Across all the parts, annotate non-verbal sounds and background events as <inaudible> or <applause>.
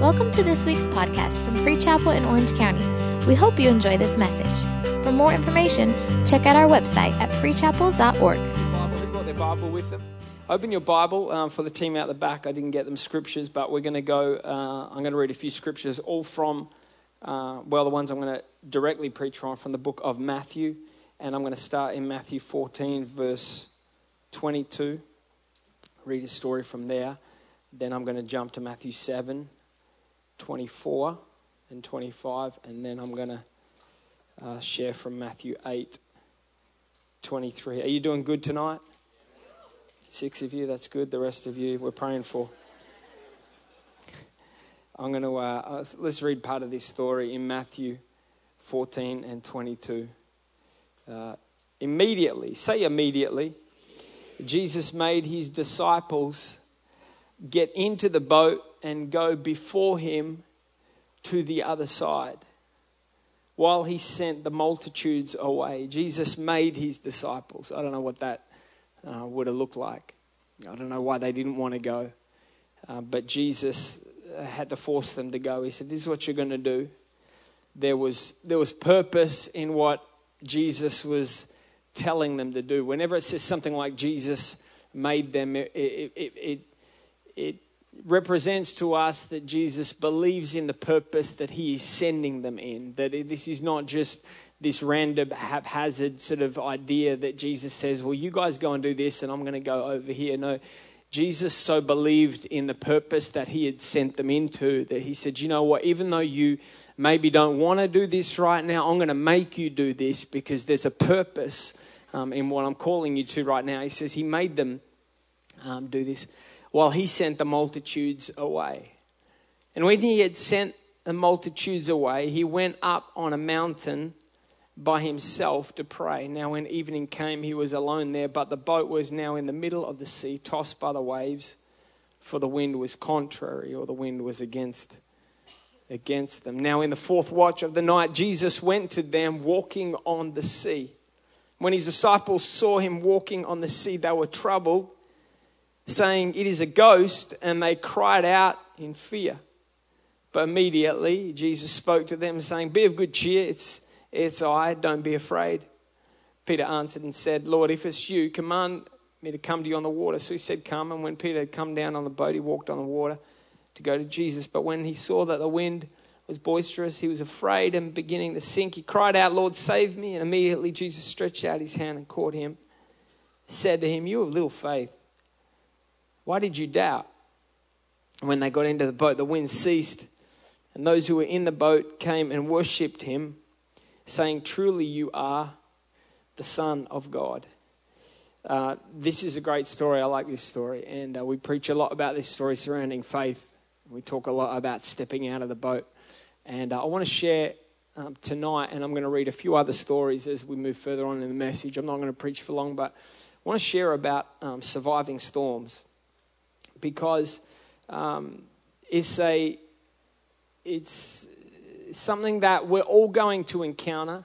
Welcome to this week's podcast from Free Chapel in Orange County. We hope you enjoy this message. For more information, check out our website at freechapel.org. Bible. Got their Bible with them. Open your Bible um, for the team out the back. I didn't get them scriptures, but we're going to go. Uh, I'm going to read a few scriptures, all from, uh, well, the ones I'm going to directly preach from, from the book of Matthew. And I'm going to start in Matthew 14, verse 22. Read a story from there. Then I'm going to jump to Matthew 7, 24 and 25. And then I'm going to uh, share from Matthew 8, 23. Are you doing good tonight? Six of you, that's good. The rest of you, we're praying for. I'm going to, uh, let's read part of this story in Matthew 14 and 22. Uh, immediately, say immediately, Jesus made his disciples get into the boat and go before him to the other side while he sent the multitudes away. Jesus made his disciples. I don't know what that uh, would have looked like. I don't know why they didn't want to go. Uh, but Jesus had to force them to go. He said, This is what you're going to do. There was, there was purpose in what Jesus was telling them to do. Whenever it says something like Jesus made them, it, it, it, it represents to us that Jesus believes in the purpose that he is sending them in. That this is not just this random, haphazard sort of idea that Jesus says, Well, you guys go and do this, and I'm going to go over here. No, Jesus so believed in the purpose that he had sent them into that he said, You know what, even though you maybe don't want to do this right now, I'm going to make you do this because there's a purpose um, in what I'm calling you to right now. He says, He made them um, do this while he sent the multitudes away. And when he had sent the multitudes away, he went up on a mountain by himself to pray. Now, when evening came, he was alone there, but the boat was now in the middle of the sea, tossed by the waves, for the wind was contrary, or the wind was against against them. Now, in the fourth watch of the night, Jesus went to them walking on the sea. When his disciples saw him walking on the sea, they were troubled, saying, It is a ghost, and they cried out in fear. But immediately Jesus spoke to them, saying, Be of good cheer, it's it's I, don't be afraid. Peter answered and said, Lord, if it's you, command me to come to you on the water. So he said, Come. And when Peter had come down on the boat, he walked on the water to go to Jesus. But when he saw that the wind was boisterous, he was afraid and beginning to sink. He cried out, Lord, save me. And immediately Jesus stretched out his hand and caught him, said to him, You have little faith. Why did you doubt? When they got into the boat, the wind ceased, and those who were in the boat came and worshipped him saying, Truly you are the Son of God. Uh, this is a great story. I like this story. And uh, we preach a lot about this story surrounding faith. We talk a lot about stepping out of the boat. And uh, I want to share um, tonight, and I'm going to read a few other stories as we move further on in the message. I'm not going to preach for long, but I want to share about um, surviving storms because um, it's a it's something that we're all going to encounter.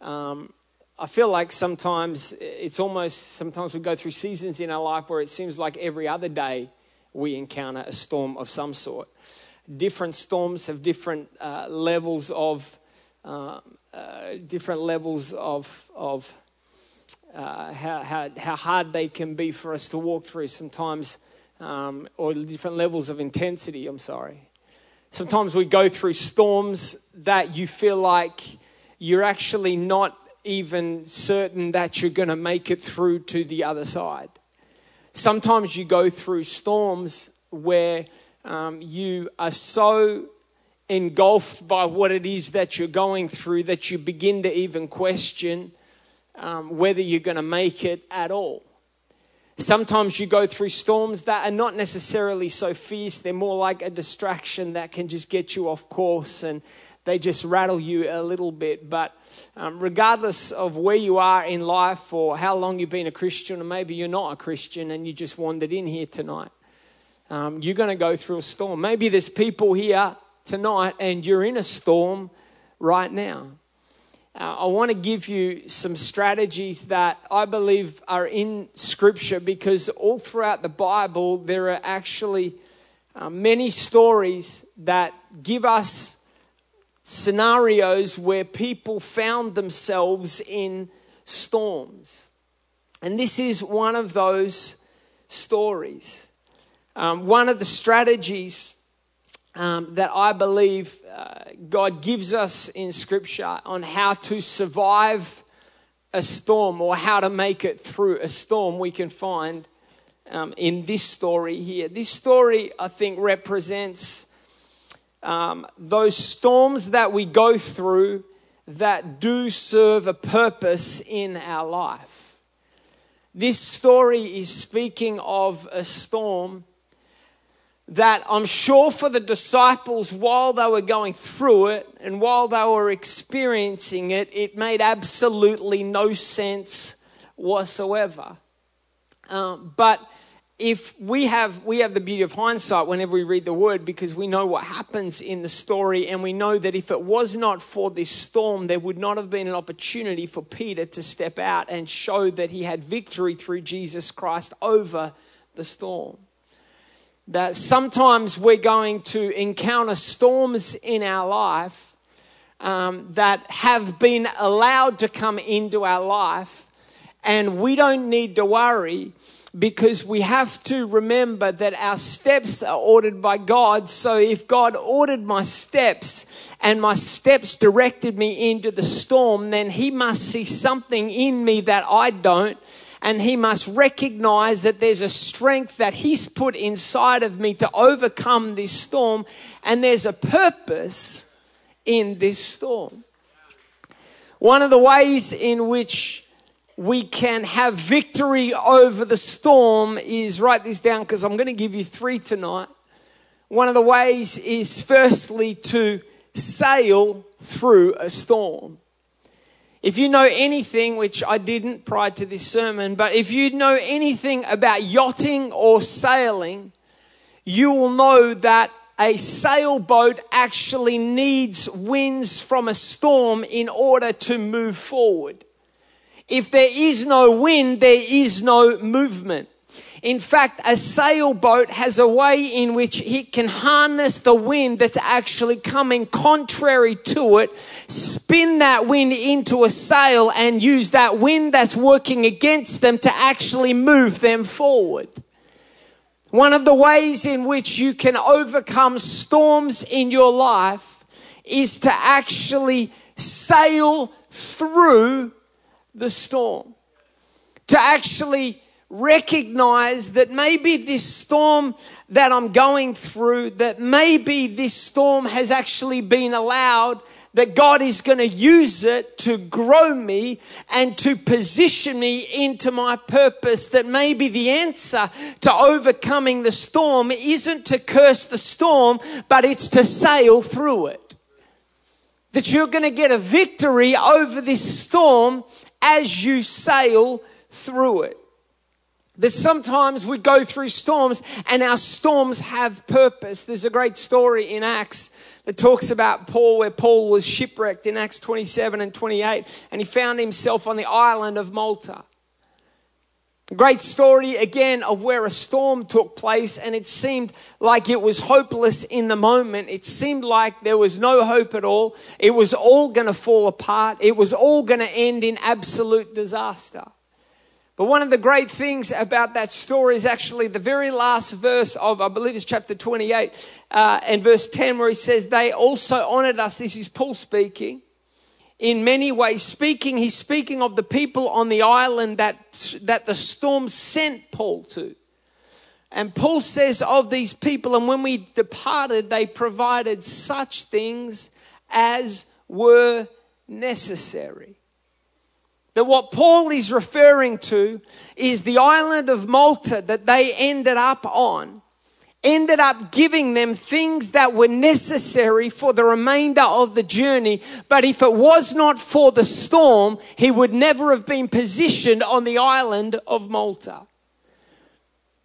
Um, I feel like sometimes it's almost, sometimes we go through seasons in our life where it seems like every other day we encounter a storm of some sort. Different storms have different uh, levels of, uh, uh, different levels of, of uh, how, how, how hard they can be for us to walk through sometimes, um, or different levels of intensity, I'm sorry. Sometimes we go through storms that you feel like you're actually not even certain that you're going to make it through to the other side. Sometimes you go through storms where um, you are so engulfed by what it is that you're going through that you begin to even question um, whether you're going to make it at all. Sometimes you go through storms that are not necessarily so fierce. They're more like a distraction that can just get you off course and they just rattle you a little bit. But um, regardless of where you are in life or how long you've been a Christian, or maybe you're not a Christian and you just wandered in here tonight, um, you're going to go through a storm. Maybe there's people here tonight and you're in a storm right now. Uh, I want to give you some strategies that I believe are in Scripture because all throughout the Bible there are actually uh, many stories that give us scenarios where people found themselves in storms. And this is one of those stories. Um, one of the strategies um, that I believe uh, God gives us in Scripture on how to survive a storm or how to make it through a storm, we can find um, in this story here. This story, I think, represents um, those storms that we go through that do serve a purpose in our life. This story is speaking of a storm that I'm sure for the disciples, while they were going through it and while they were experiencing it, it made absolutely no sense whatsoever. Um, but if we have we have the beauty of hindsight whenever we read the word because we know what happens in the story and we know that if it was not for this storm there would not have been an opportunity for Peter to step out and show that he had victory through Jesus Christ over the storm that sometimes we're going to encounter storms in our life um, that have been allowed to come into our life and we don't need to worry because we have to remember that our steps are ordered by God. So if God ordered my steps and my steps directed me into the storm, then He must see something in me that I don't. And He must recognize that there's a strength that He's put inside of me to overcome this storm. And there's a purpose in this storm. One of the ways in which we can have victory over the storm is write this down because I'm going to give you three tonight. One of the ways is firstly to sail through a storm. If you know anything, which I didn't prior to this sermon, but if you know anything about yachting or sailing, you will know that a sailboat actually needs winds from a storm in order to move forward. If there is no wind, there is no movement. In fact, a sailboat has a way in which it can harness the wind that's actually coming contrary to it, spin that wind into a sail, and use that wind that's working against them to actually move them forward. One of the ways in which you can overcome storms in your life is to actually sail through the storm. To actually recognize that maybe this storm that I'm going through, that maybe this storm has actually been allowed, that God is going to use it to grow me and to position me into my purpose. That maybe the answer to overcoming the storm isn't to curse the storm, but it's to sail through it. That you're going to get a victory over this storm as you sail through it. That sometimes we go through storms and our storms have purpose. There's a great story in Acts that talks about Paul, where Paul was shipwrecked in Acts 27 and 28, and he found himself on the island of Malta. Great story again of where a storm took place, and it seemed like it was hopeless in the moment. It seemed like there was no hope at all. It was all going to fall apart. It was all going to end in absolute disaster. But one of the great things about that story is actually the very last verse of, I believe it's chapter 28 uh, and verse 10, where he says, They also honored us. This is Paul speaking in many ways speaking he's speaking of the people on the island that that the storm sent paul to and paul says of these people and when we departed they provided such things as were necessary that what paul is referring to is the island of malta that they ended up on ended up giving them things that were necessary for the remainder of the journey. But if it was not for the storm, he would never have been positioned on the island of Malta.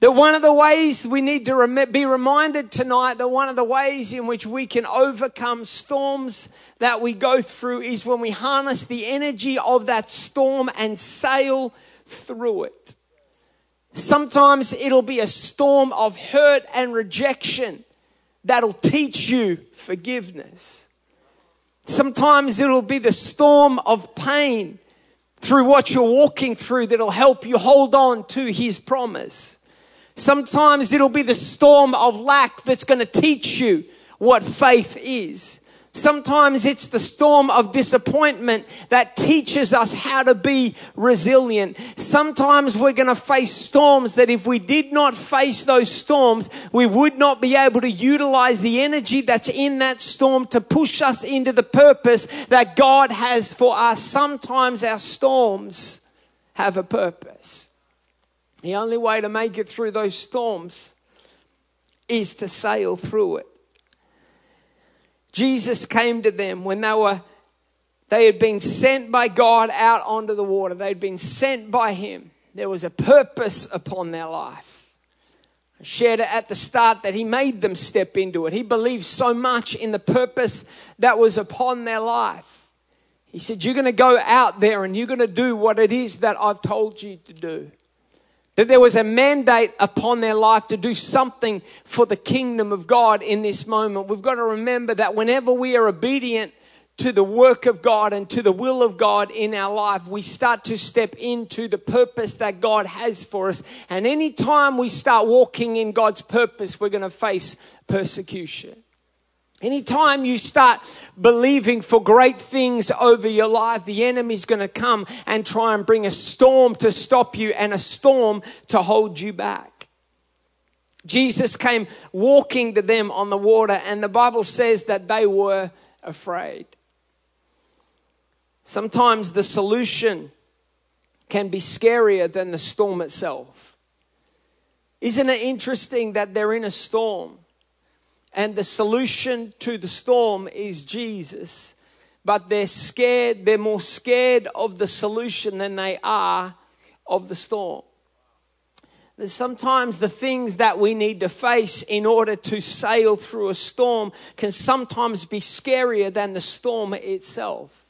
That one of the ways we need to be reminded tonight that one of the ways in which we can overcome storms that we go through is when we harness the energy of that storm and sail through it. Sometimes it'll be a storm of hurt and rejection that'll teach you forgiveness. Sometimes it'll be the storm of pain through what you're walking through that'll help you hold on to His promise. Sometimes it'll be the storm of lack that's going to teach you what faith is. Sometimes it's the storm of disappointment that teaches us how to be resilient. Sometimes we're going to face storms that if we did not face those storms, we would not be able to utilize the energy that's in that storm to push us into the purpose that God has for us. Sometimes our storms have a purpose. The only way to make it through those storms is to sail through it. Jesus came to them when they were they had been sent by God out onto the water. They'd been sent by him. There was a purpose upon their life. I shared it at the start that he made them step into it. He believed so much in the purpose that was upon their life. He said, You're going to go out there and you're going to do what it is that I've told you to do. That there was a mandate upon their life to do something for the kingdom of God in this moment. We've got to remember that whenever we are obedient to the work of God and to the will of God in our life, we start to step into the purpose that God has for us. And anytime we start walking in God's purpose, we're going to face persecution. Anytime you start believing for great things over your life, the enemy's going to come and try and bring a storm to stop you and a storm to hold you back. Jesus came walking to them on the water, and the Bible says that they were afraid. Sometimes the solution can be scarier than the storm itself. Isn't it interesting that they're in a storm? And the solution to the storm is Jesus. But they're scared, they're more scared of the solution than they are of the storm. Sometimes the things that we need to face in order to sail through a storm can sometimes be scarier than the storm itself.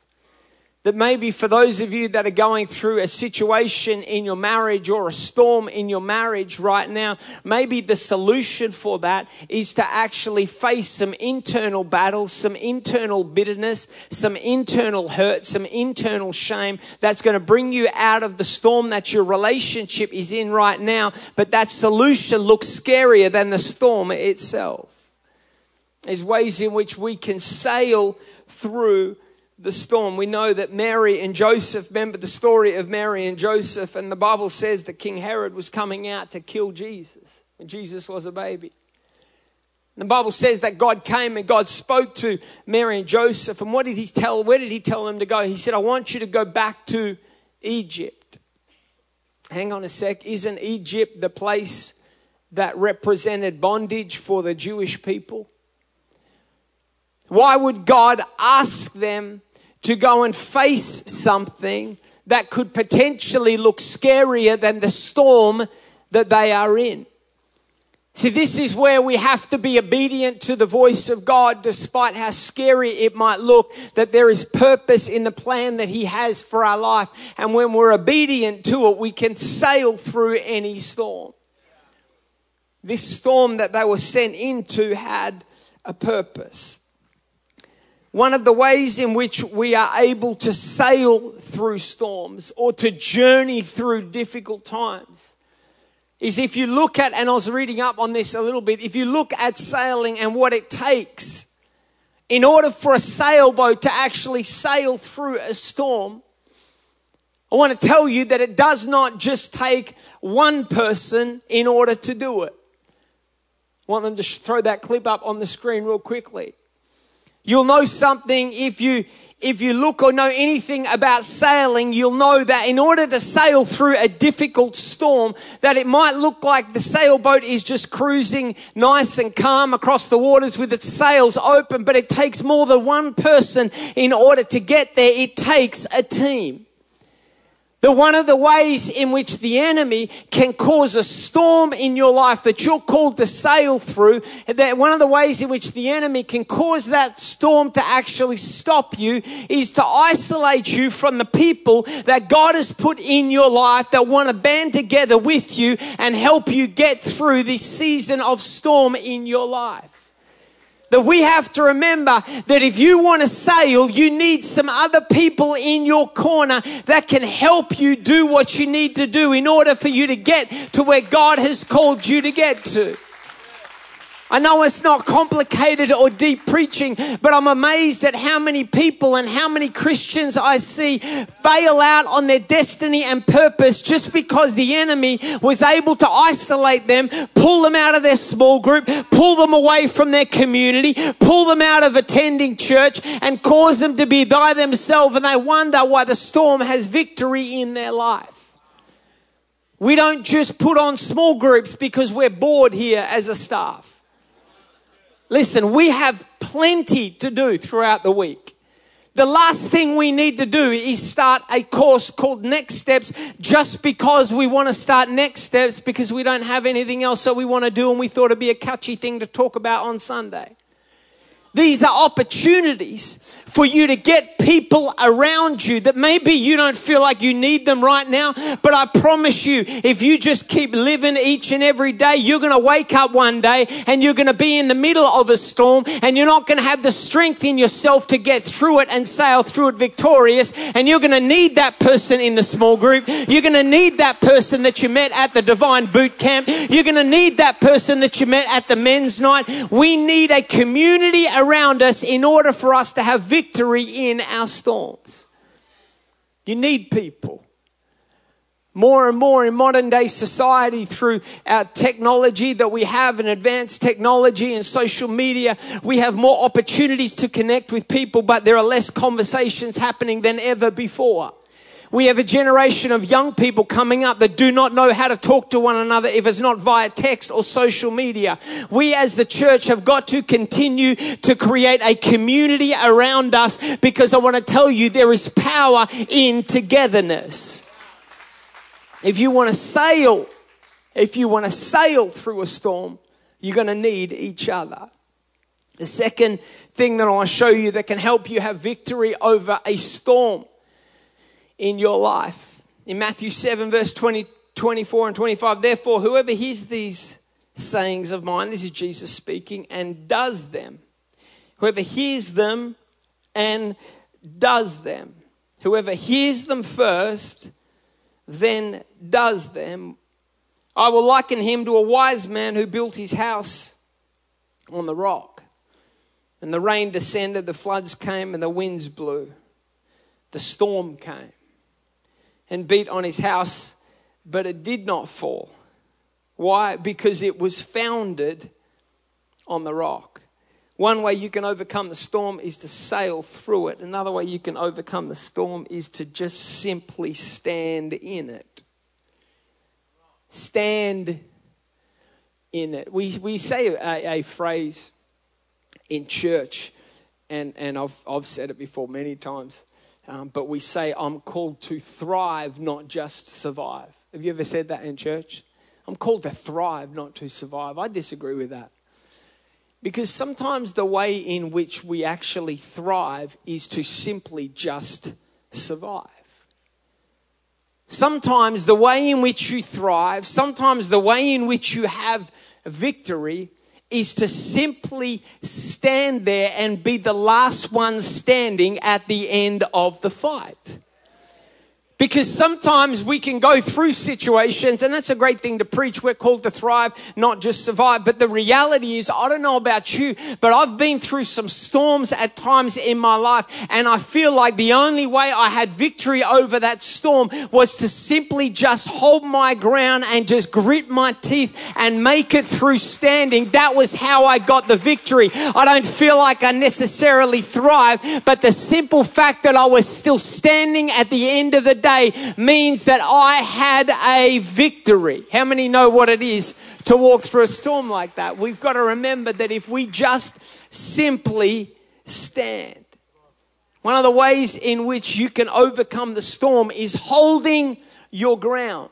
That maybe for those of you that are going through a situation in your marriage or a storm in your marriage right now, maybe the solution for that is to actually face some internal battles, some internal bitterness, some internal hurt, some internal shame that's going to bring you out of the storm that your relationship is in right now. But that solution looks scarier than the storm itself. There's ways in which we can sail through the storm. We know that Mary and Joseph, remember the story of Mary and Joseph, and the Bible says that King Herod was coming out to kill Jesus when Jesus was a baby. The Bible says that God came and God spoke to Mary and Joseph. And what did he tell? Where did he tell them to go? He said, I want you to go back to Egypt. Hang on a sec. Isn't Egypt the place that represented bondage for the Jewish people? Why would God ask them to go and face something that could potentially look scarier than the storm that they are in. See, this is where we have to be obedient to the voice of God, despite how scary it might look, that there is purpose in the plan that He has for our life. And when we're obedient to it, we can sail through any storm. This storm that they were sent into had a purpose. One of the ways in which we are able to sail through storms or to journey through difficult times is if you look at, and I was reading up on this a little bit, if you look at sailing and what it takes in order for a sailboat to actually sail through a storm, I want to tell you that it does not just take one person in order to do it. I want them to throw that clip up on the screen real quickly. You'll know something if you if you look or know anything about sailing, you'll know that in order to sail through a difficult storm, that it might look like the sailboat is just cruising nice and calm across the waters with its sails open, but it takes more than one person in order to get there. It takes a team. That one of the ways in which the enemy can cause a storm in your life that you're called to sail through, that one of the ways in which the enemy can cause that storm to actually stop you is to isolate you from the people that God has put in your life that want to band together with you and help you get through this season of storm in your life that we have to remember that if you want to sail, you need some other people in your corner that can help you do what you need to do in order for you to get to where God has called you to get to. I know it's not complicated or deep preaching, but I'm amazed at how many people and how many Christians I see bail out on their destiny and purpose just because the enemy was able to isolate them, pull them out of their small group, pull them away from their community, pull them out of attending church and cause them to be by themselves and they wonder why the storm has victory in their life. We don't just put on small groups because we're bored here as a staff. Listen, we have plenty to do throughout the week. The last thing we need to do is start a course called Next Steps just because we want to start Next Steps because we don't have anything else that we want to do and we thought it'd be a catchy thing to talk about on Sunday. These are opportunities for you to get people around you that maybe you don't feel like you need them right now. But I promise you, if you just keep living each and every day, you're going to wake up one day and you're going to be in the middle of a storm and you're not going to have the strength in yourself to get through it and sail through it victorious. And you're going to need that person in the small group. You're going to need that person that you met at the divine boot camp. You're going to need that person that you met at the men's night. We need a community around us in order for us to have victory in our storms. You need people. More and more in modern day society, through our technology that we have and advanced technology and social media, we have more opportunities to connect with people, but there are less conversations happening than ever before. We have a generation of young people coming up that do not know how to talk to one another if it's not via text or social media. We as the church have got to continue to create a community around us because I want to tell you there is power in togetherness. If you want to sail, if you want to sail through a storm, you're going to need each other. The second thing that I want to show you that can help you have victory over a storm in your life. In Matthew 7, verse 20, 24 and 25, therefore, whoever hears these sayings of mine, this is Jesus speaking, and does them, whoever hears them and does them, whoever hears them first, then does them, I will liken him to a wise man who built his house on the rock. And the rain descended, the floods came, and the winds blew. The storm came and beat on his house, but it did not fall. Why? Because it was founded on the rock. One way you can overcome the storm is to sail through it. Another way you can overcome the storm is to just simply stand in it. Stand in it. We, we say a, a phrase in church, and, and I've, I've said it before many times. Um, but we say, I'm called to thrive, not just survive. Have you ever said that in church? I'm called to thrive, not to survive. I disagree with that. Because sometimes the way in which we actually thrive is to simply just survive. Sometimes the way in which you thrive, sometimes the way in which you have victory is to simply stand there and be the last one standing at the end of the fight. Because sometimes we can go through situations, and that's a great thing to preach. We're called to thrive, not just survive. But the reality is, I don't know about you, but I've been through some storms at times in my life, and I feel like the only way I had victory over that storm was to simply just hold my ground and just grit my teeth and make it through standing. That was how I got the victory. I don't feel like I necessarily thrive, but the simple fact that I was still standing at the end of the day day means that I had a victory. How many know what it is to walk through a storm like that? We've got to remember that if we just simply stand, One of the ways in which you can overcome the storm is holding your ground.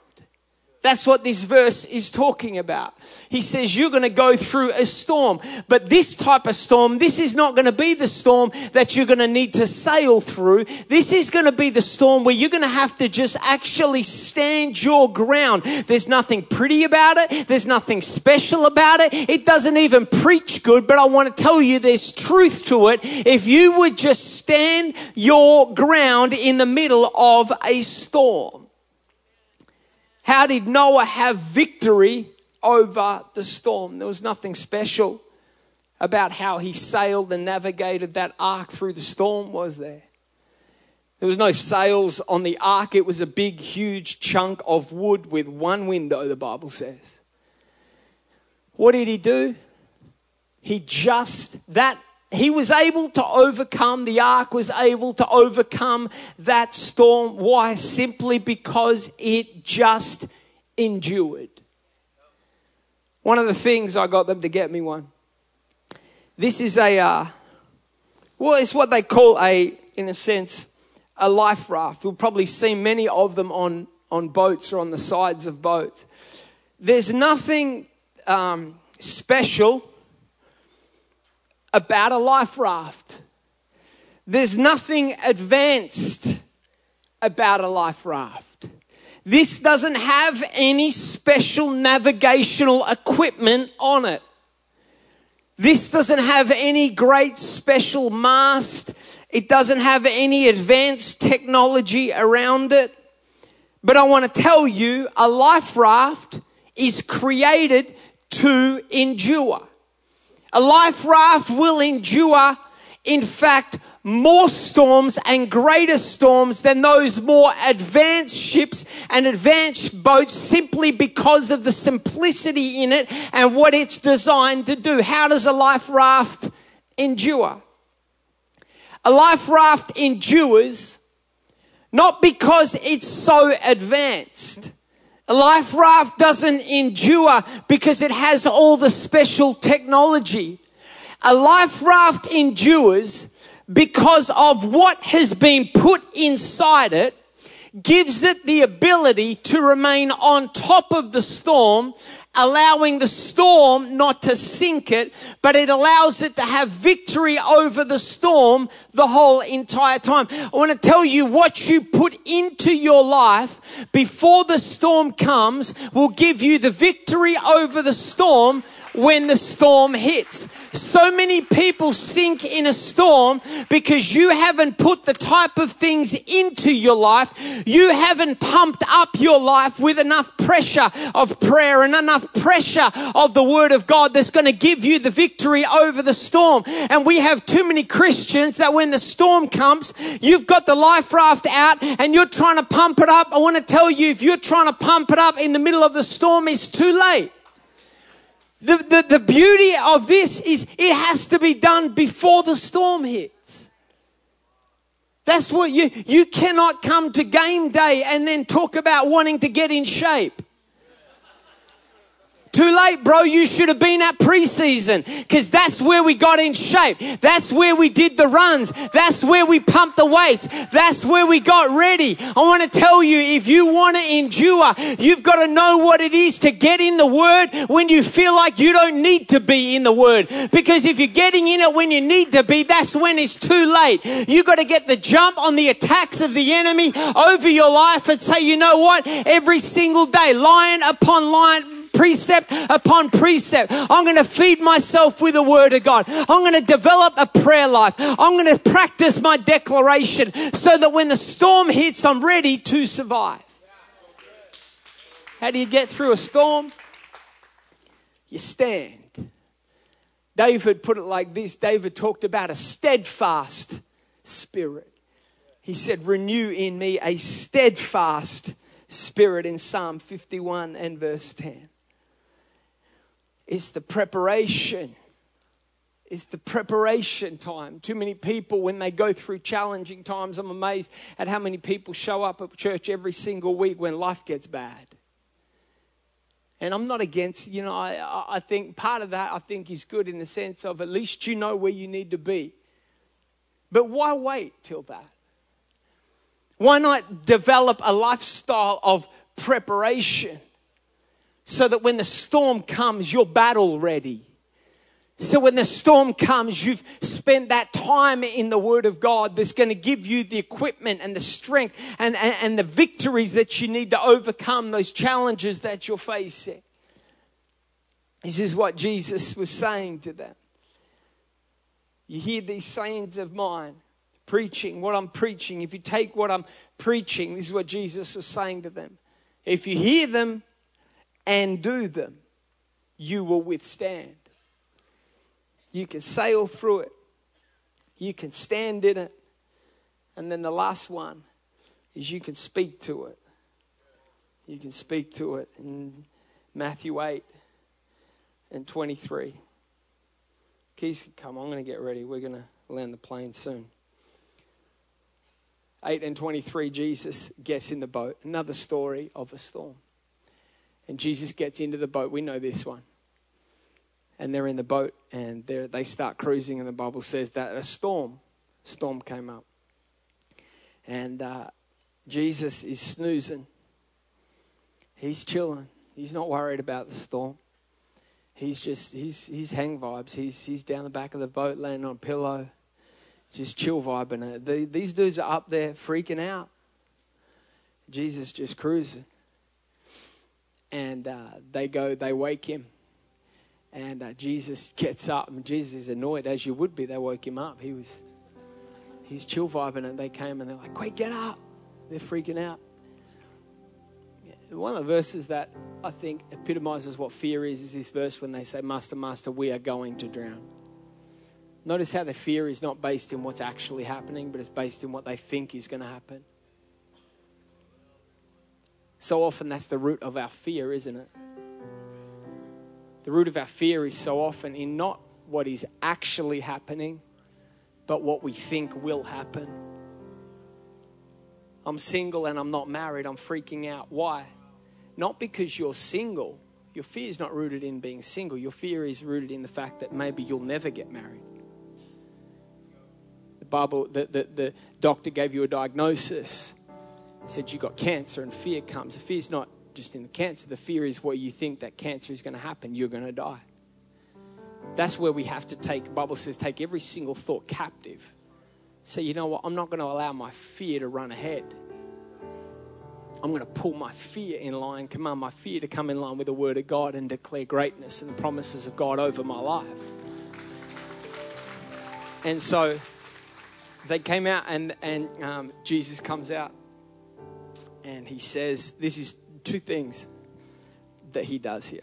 That's what this verse is talking about. He says you're going to go through a storm, but this type of storm, this is not going to be the storm that you're going to need to sail through. This is going to be the storm where you're going to have to just actually stand your ground. There's nothing pretty about it. There's nothing special about it. It doesn't even preach good, but I want to tell you there's truth to it. If you would just stand your ground in the middle of a storm. How did Noah have victory over the storm? There was nothing special about how he sailed and navigated that ark through the storm, was there? There was no sails on the ark. It was a big, huge chunk of wood with one window, the Bible says. What did he do? He just, that he was able to overcome, the ark was able to overcome that storm. Why? Simply because it just endured. One of the things I got them to get me one. This is a, uh, well, it's what they call a, in a sense, a life raft. You'll probably see many of them on, on boats or on the sides of boats. There's nothing um, special about a life raft. There's nothing advanced about a life raft. This doesn't have any special navigational equipment on it. This doesn't have any great special mast. It doesn't have any advanced technology around it. But I want to tell you a life raft is created to endure. A life raft will endure, in fact, more storms and greater storms than those more advanced ships and advanced boats simply because of the simplicity in it and what it's designed to do. How does a life raft endure? A life raft endures not because it's so advanced life raft doesn't endure because it has all the special technology. A life raft endures because of what has been put inside it gives it the ability to remain on top of the storm allowing the storm not to sink it, but it allows it to have victory over the storm the whole entire time. I want to tell you what you put into your life before the storm comes will give you the victory over the storm when the storm hits. So many people sink in a storm because you haven't put the type of things into your life. You haven't pumped up your life with enough pressure of prayer and enough pressure of the word of God that's going to give you the victory over the storm. And we have too many Christians that when the storm comes, you've got the life raft out and you're trying to pump it up. I want to tell you, if you're trying to pump it up in the middle of the storm, it's too late. The, the, the beauty of this is it has to be done before the storm hits. That's what you, you cannot come to game day and then talk about wanting to get in shape. Too late, bro. You should have been at preseason because that's where we got in shape. That's where we did the runs. That's where we pumped the weights. That's where we got ready. I want to tell you, if you want to endure, you've got to know what it is to get in the word when you feel like you don't need to be in the word. Because if you're getting in it when you need to be, that's when it's too late. You've got to get the jump on the attacks of the enemy over your life and say, you know what? Every single day, line upon line, precept upon precept. I'm going to feed myself with the word of God. I'm going to develop a prayer life. I'm going to practice my declaration so that when the storm hits, I'm ready to survive. How do you get through a storm? You stand. David put it like this David talked about a steadfast spirit. He said, Renew in me a steadfast spirit in Psalm 51 and verse 10. It's the preparation. It's the preparation time. Too many people, when they go through challenging times, I'm amazed at how many people show up at church every single week when life gets bad. And I'm not against, you know, I, I think part of that I think is good in the sense of at least you know where you need to be. But why wait till that? Why not develop a lifestyle of preparation so that when the storm comes, you're battle ready? So when the storm comes, you've spent that time in the Word of God that's going to give you the equipment and the strength and, and, and, the victories that you need to overcome those challenges that you're facing. This is what Jesus was saying to them. You hear these sayings of mine, preaching what I'm preaching. If you take what I'm preaching, this is what Jesus was saying to them. If you hear them and do them, you will withstand. You can sail through it, you can stand in it. And then the last one is you can speak to it. You can speak to it in Matthew 8 and 23. Keys can come. I'm going to get ready. We're going to land the plane soon. 8 and 23, Jesus gets in the boat. Another story of a storm. And Jesus gets into the boat. We know this one and they're in the boat and they start cruising, and the Bible says that a storm, storm came up, and uh, Jesus is snoozing. He's chilling. He's not worried about the storm. He's just he's he's hang vibes. He's he's down the back of the boat, laying on a pillow, just chill vibing it. The, these dudes are up there freaking out. Jesus just cruising, and uh, they go. They wake him and uh, Jesus gets up, and Jesus is annoyed, as you would be. They woke him up. He was, he's chill vibing, and they came and they're like, "Quick, get up!" They're freaking out. One of the verses that I think epitomizes what fear is is this verse when they say, "Master, Master, we are going to drown." Notice how the fear is not based in what's actually happening, but it's based in what they think is going to happen. So often, that's the root of our fear, isn't it? The root of our fear is so often in not what is actually happening, but what we think will happen. I'm single and I'm not married, I'm freaking out. Why? Not because you're single. Your fear is not rooted in being single. Your fear is rooted in the fact that maybe you'll never get married. The Bible, the, the, the doctor gave you a diagnosis, said you got cancer, and fear comes. The fear is not just in the cancer. The fear is where you think that cancer is going to happen, you're going to die. That's where we have to take, Bible says, take every single thought captive. Say, you know what? I'm not going to allow my fear to run ahead. I'm going to pull my fear in line, command my fear to come in line with the word of God and declare greatness and the promises of God over my life. And so they came out, and, and um, Jesus comes out and he says, This is two things that he does here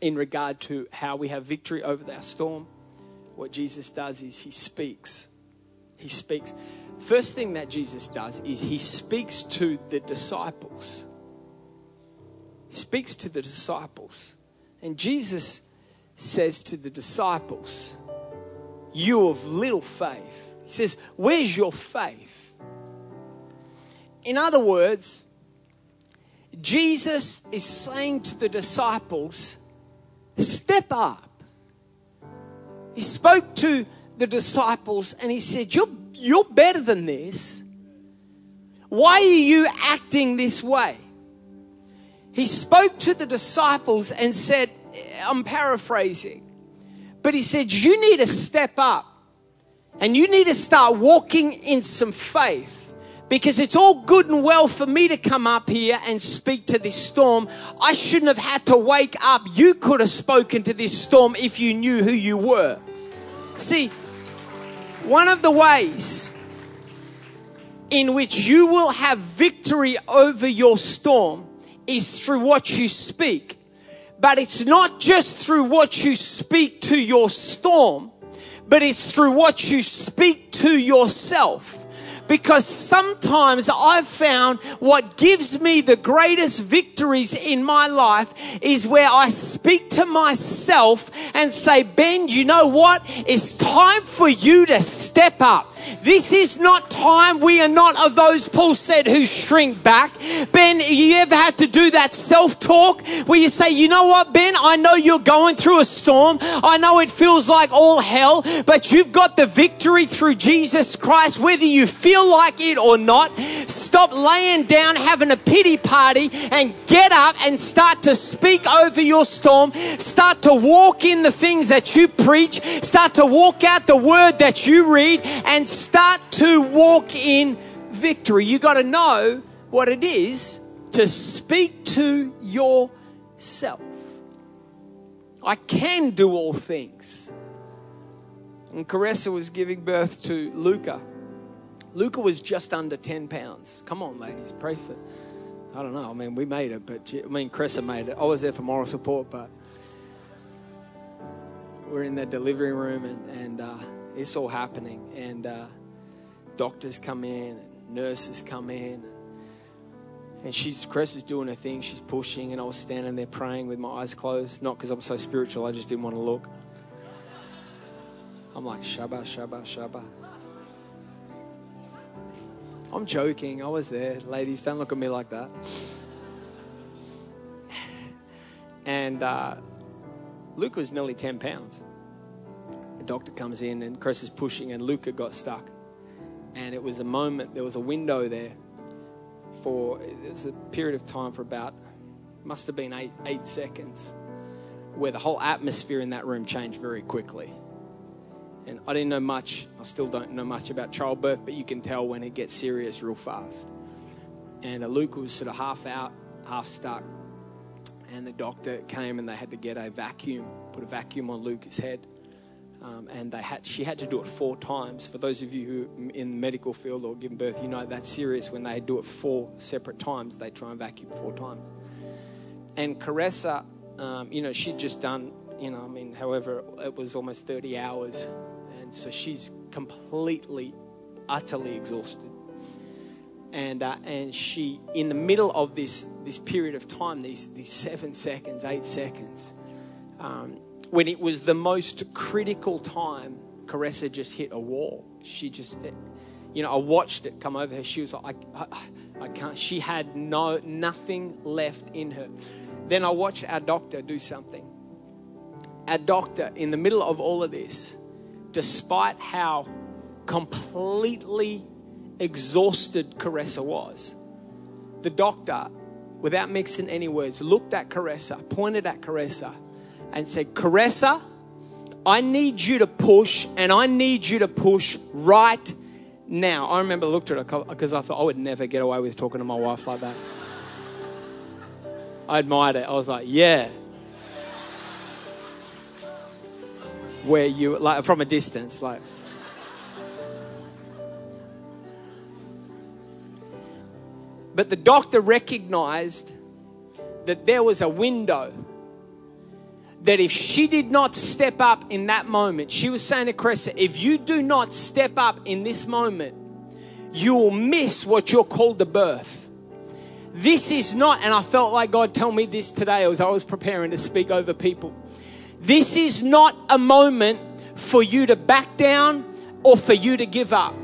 in regard to how we have victory over our storm. What Jesus does is he speaks. He speaks. First thing that Jesus does is he speaks to the disciples. He speaks to the disciples. And Jesus says to the disciples, You of little faith. He says, Where's your faith? In other words, Jesus is saying to the disciples, Step up. He spoke to the disciples and he said, You're, you're better than this. Why are you acting this way? He spoke to the disciples and said, I'm paraphrasing, but he said, You need to step up and you need to start walking in some faith because it's all good and well for me to come up here and speak to this storm. I shouldn't have had to wake up. You could have spoken to this storm if you knew who you were. See, one of the ways in which you will have victory over your storm is through what you speak. But it's not just through what you speak to your storm, but it's through what you speak to yourself because sometimes I've found what gives me the greatest victories in my life is where I speak to myself and say, Ben, you know what? It's time for you to step up. This is not time. We are not of those, Paul said, who shrink back. Ben, you ever had to do that self talk where you say, you know what, Ben, I know you're going through a storm. I know it feels like all hell, but you've got the victory through Jesus Christ, whether you feel like it or not. Stop laying down, having a pity party, and get up and start to speak over your storm. Start to walk in the things that you preach. Start to walk out the word that you read and start to walk in victory. You got to know what it is to speak to yourself. I can do all things. And Caressa was giving birth to Luca. Luca was just under 10 pounds. Come on, ladies, pray for. I don't know. I mean, we made it, but I mean, Caressa made it. I was there for moral support, but we're in the delivery room and, and uh, it's all happening. And uh, doctors come in, and nurses come in, and she's Chris is doing her thing. She's pushing, and I was standing there praying with my eyes closed. Not because I'm so spiritual, I just didn't want to look. I'm like Shabba, Shabba, Shabba. I'm joking. I was there, ladies. Don't look at me like that. <sighs> And uh, Luke was nearly 10 pounds. The doctor comes in, and Chris is pushing, and Luca got stuck. And it was a moment, there was a window there for it was a period of time for about must have been eight eight seconds where the whole atmosphere in that room changed very quickly. And I didn't know much, I still don't know much about childbirth, but you can tell when it gets serious real fast. And Luca was sort of half out, half stuck. And the doctor came and they had to get a vacuum, put a vacuum on Luca's head. Um, and they had, she had to do it four times. For those of you who in the medical field or giving birth, you know that's serious. When they do it four separate times, they try and vacuum four times. And Caressa, um, you know, she'd just done, you know, I mean, however, it was almost 30 hours. And so she's completely, utterly exhausted. And, uh, and she, in the middle of this, this period of time, these, these seven seconds, eight seconds, um, when it was the most critical time, Caressa just hit a wall. She just, you know, I watched it come over her. She was like, I, I, I can't. She had no nothing left in her. Then I watched our doctor do something. Our doctor, in the middle of all of this, despite how completely exhausted Caressa was, the doctor, without mixing any words, looked at Caressa, pointed at Caressa, and said, Caressa, I need you to push, and I need you to push right now. I remember I looked at her because I thought I would never get away with talking to my wife like that. I admired it. I was like, yeah. Where you, like, from a distance, like. But the doctor recognized that there was a window that if she did not step up in that moment, she was saying to Caressa, if you do not step up in this moment, you will miss what you're called to birth. This is not, and I felt like God told me this today as I was preparing to speak over people. This is not a moment for you to back down or for you to give up.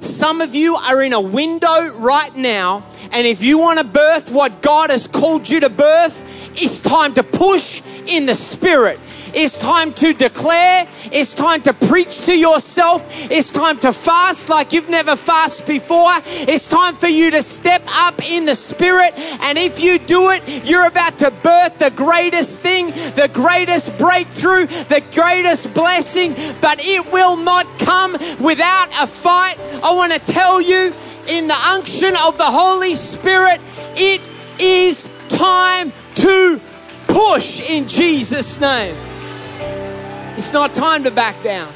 Some of you are in a window right now, and if you want to birth what God has called you to birth, it's time to push in the Spirit. It's time to declare. It's time to preach to yourself. It's time to fast like you've never fasted before. It's time for you to step up in the Spirit. And if you do it, you're about to birth the greatest thing, the greatest breakthrough, the greatest blessing. But it will not come without a fight. I want to tell you, in the unction of the Holy Spirit, it is time to push in Jesus' name. It's not time to back down.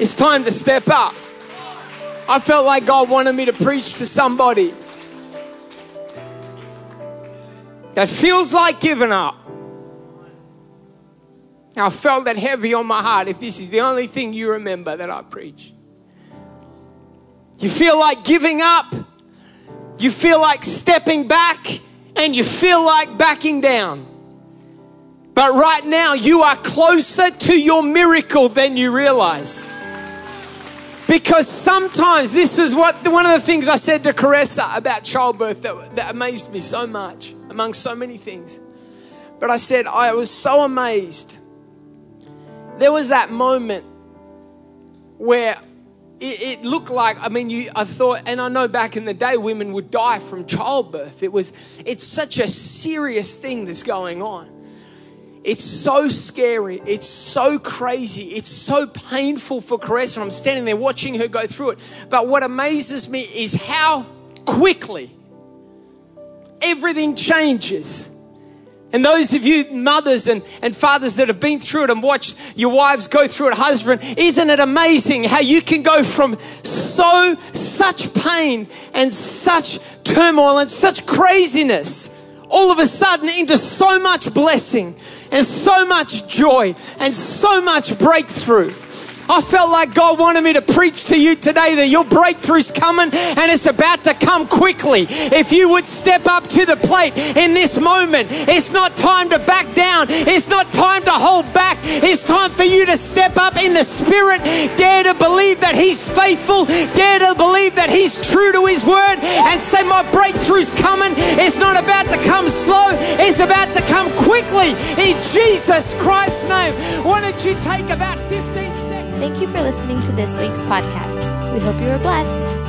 It's time to step up. I felt like God wanted me to preach to somebody that feels like giving up. I felt that heavy on my heart if this is the only thing you remember that I preach. You feel like giving up. You feel like stepping back and you feel like backing down. But right now, you are closer to your miracle than you realize. Because sometimes this is what one of the things I said to Caressa about childbirth that, that amazed me so much, among so many things. But I said, I was so amazed. There was that moment where it, it, looked like I mean you I thought and I know back in the day women would die from childbirth. It was it's such a serious thing that's going on. It's so scary. It's so crazy. It's so painful for Caressa. I'm standing there watching her go through it. But what amazes me is how quickly everything changes. And those of you mothers and, and fathers that have been through it and watched your wives go through it, husband, isn't it amazing how you can go from so, such pain and such turmoil and such craziness all of a sudden into so much blessing and so much joy and so much breakthrough. I felt like God wanted me to preach to you today that your breakthrough's coming and it's about to come quickly. If you would step up to the plate in this moment, it's not time to back down. It's not time to hold back. It's time for you to step up in the spirit. Dare to believe that He's faithful. Dare to believe that He's true to His word and say, My breakthrough's coming. It's not about to come slow, it's about to come quickly in Jesus Christ's name. Why don't you take about 15 seconds? Thank you for listening to this week's podcast. We hope you were blessed.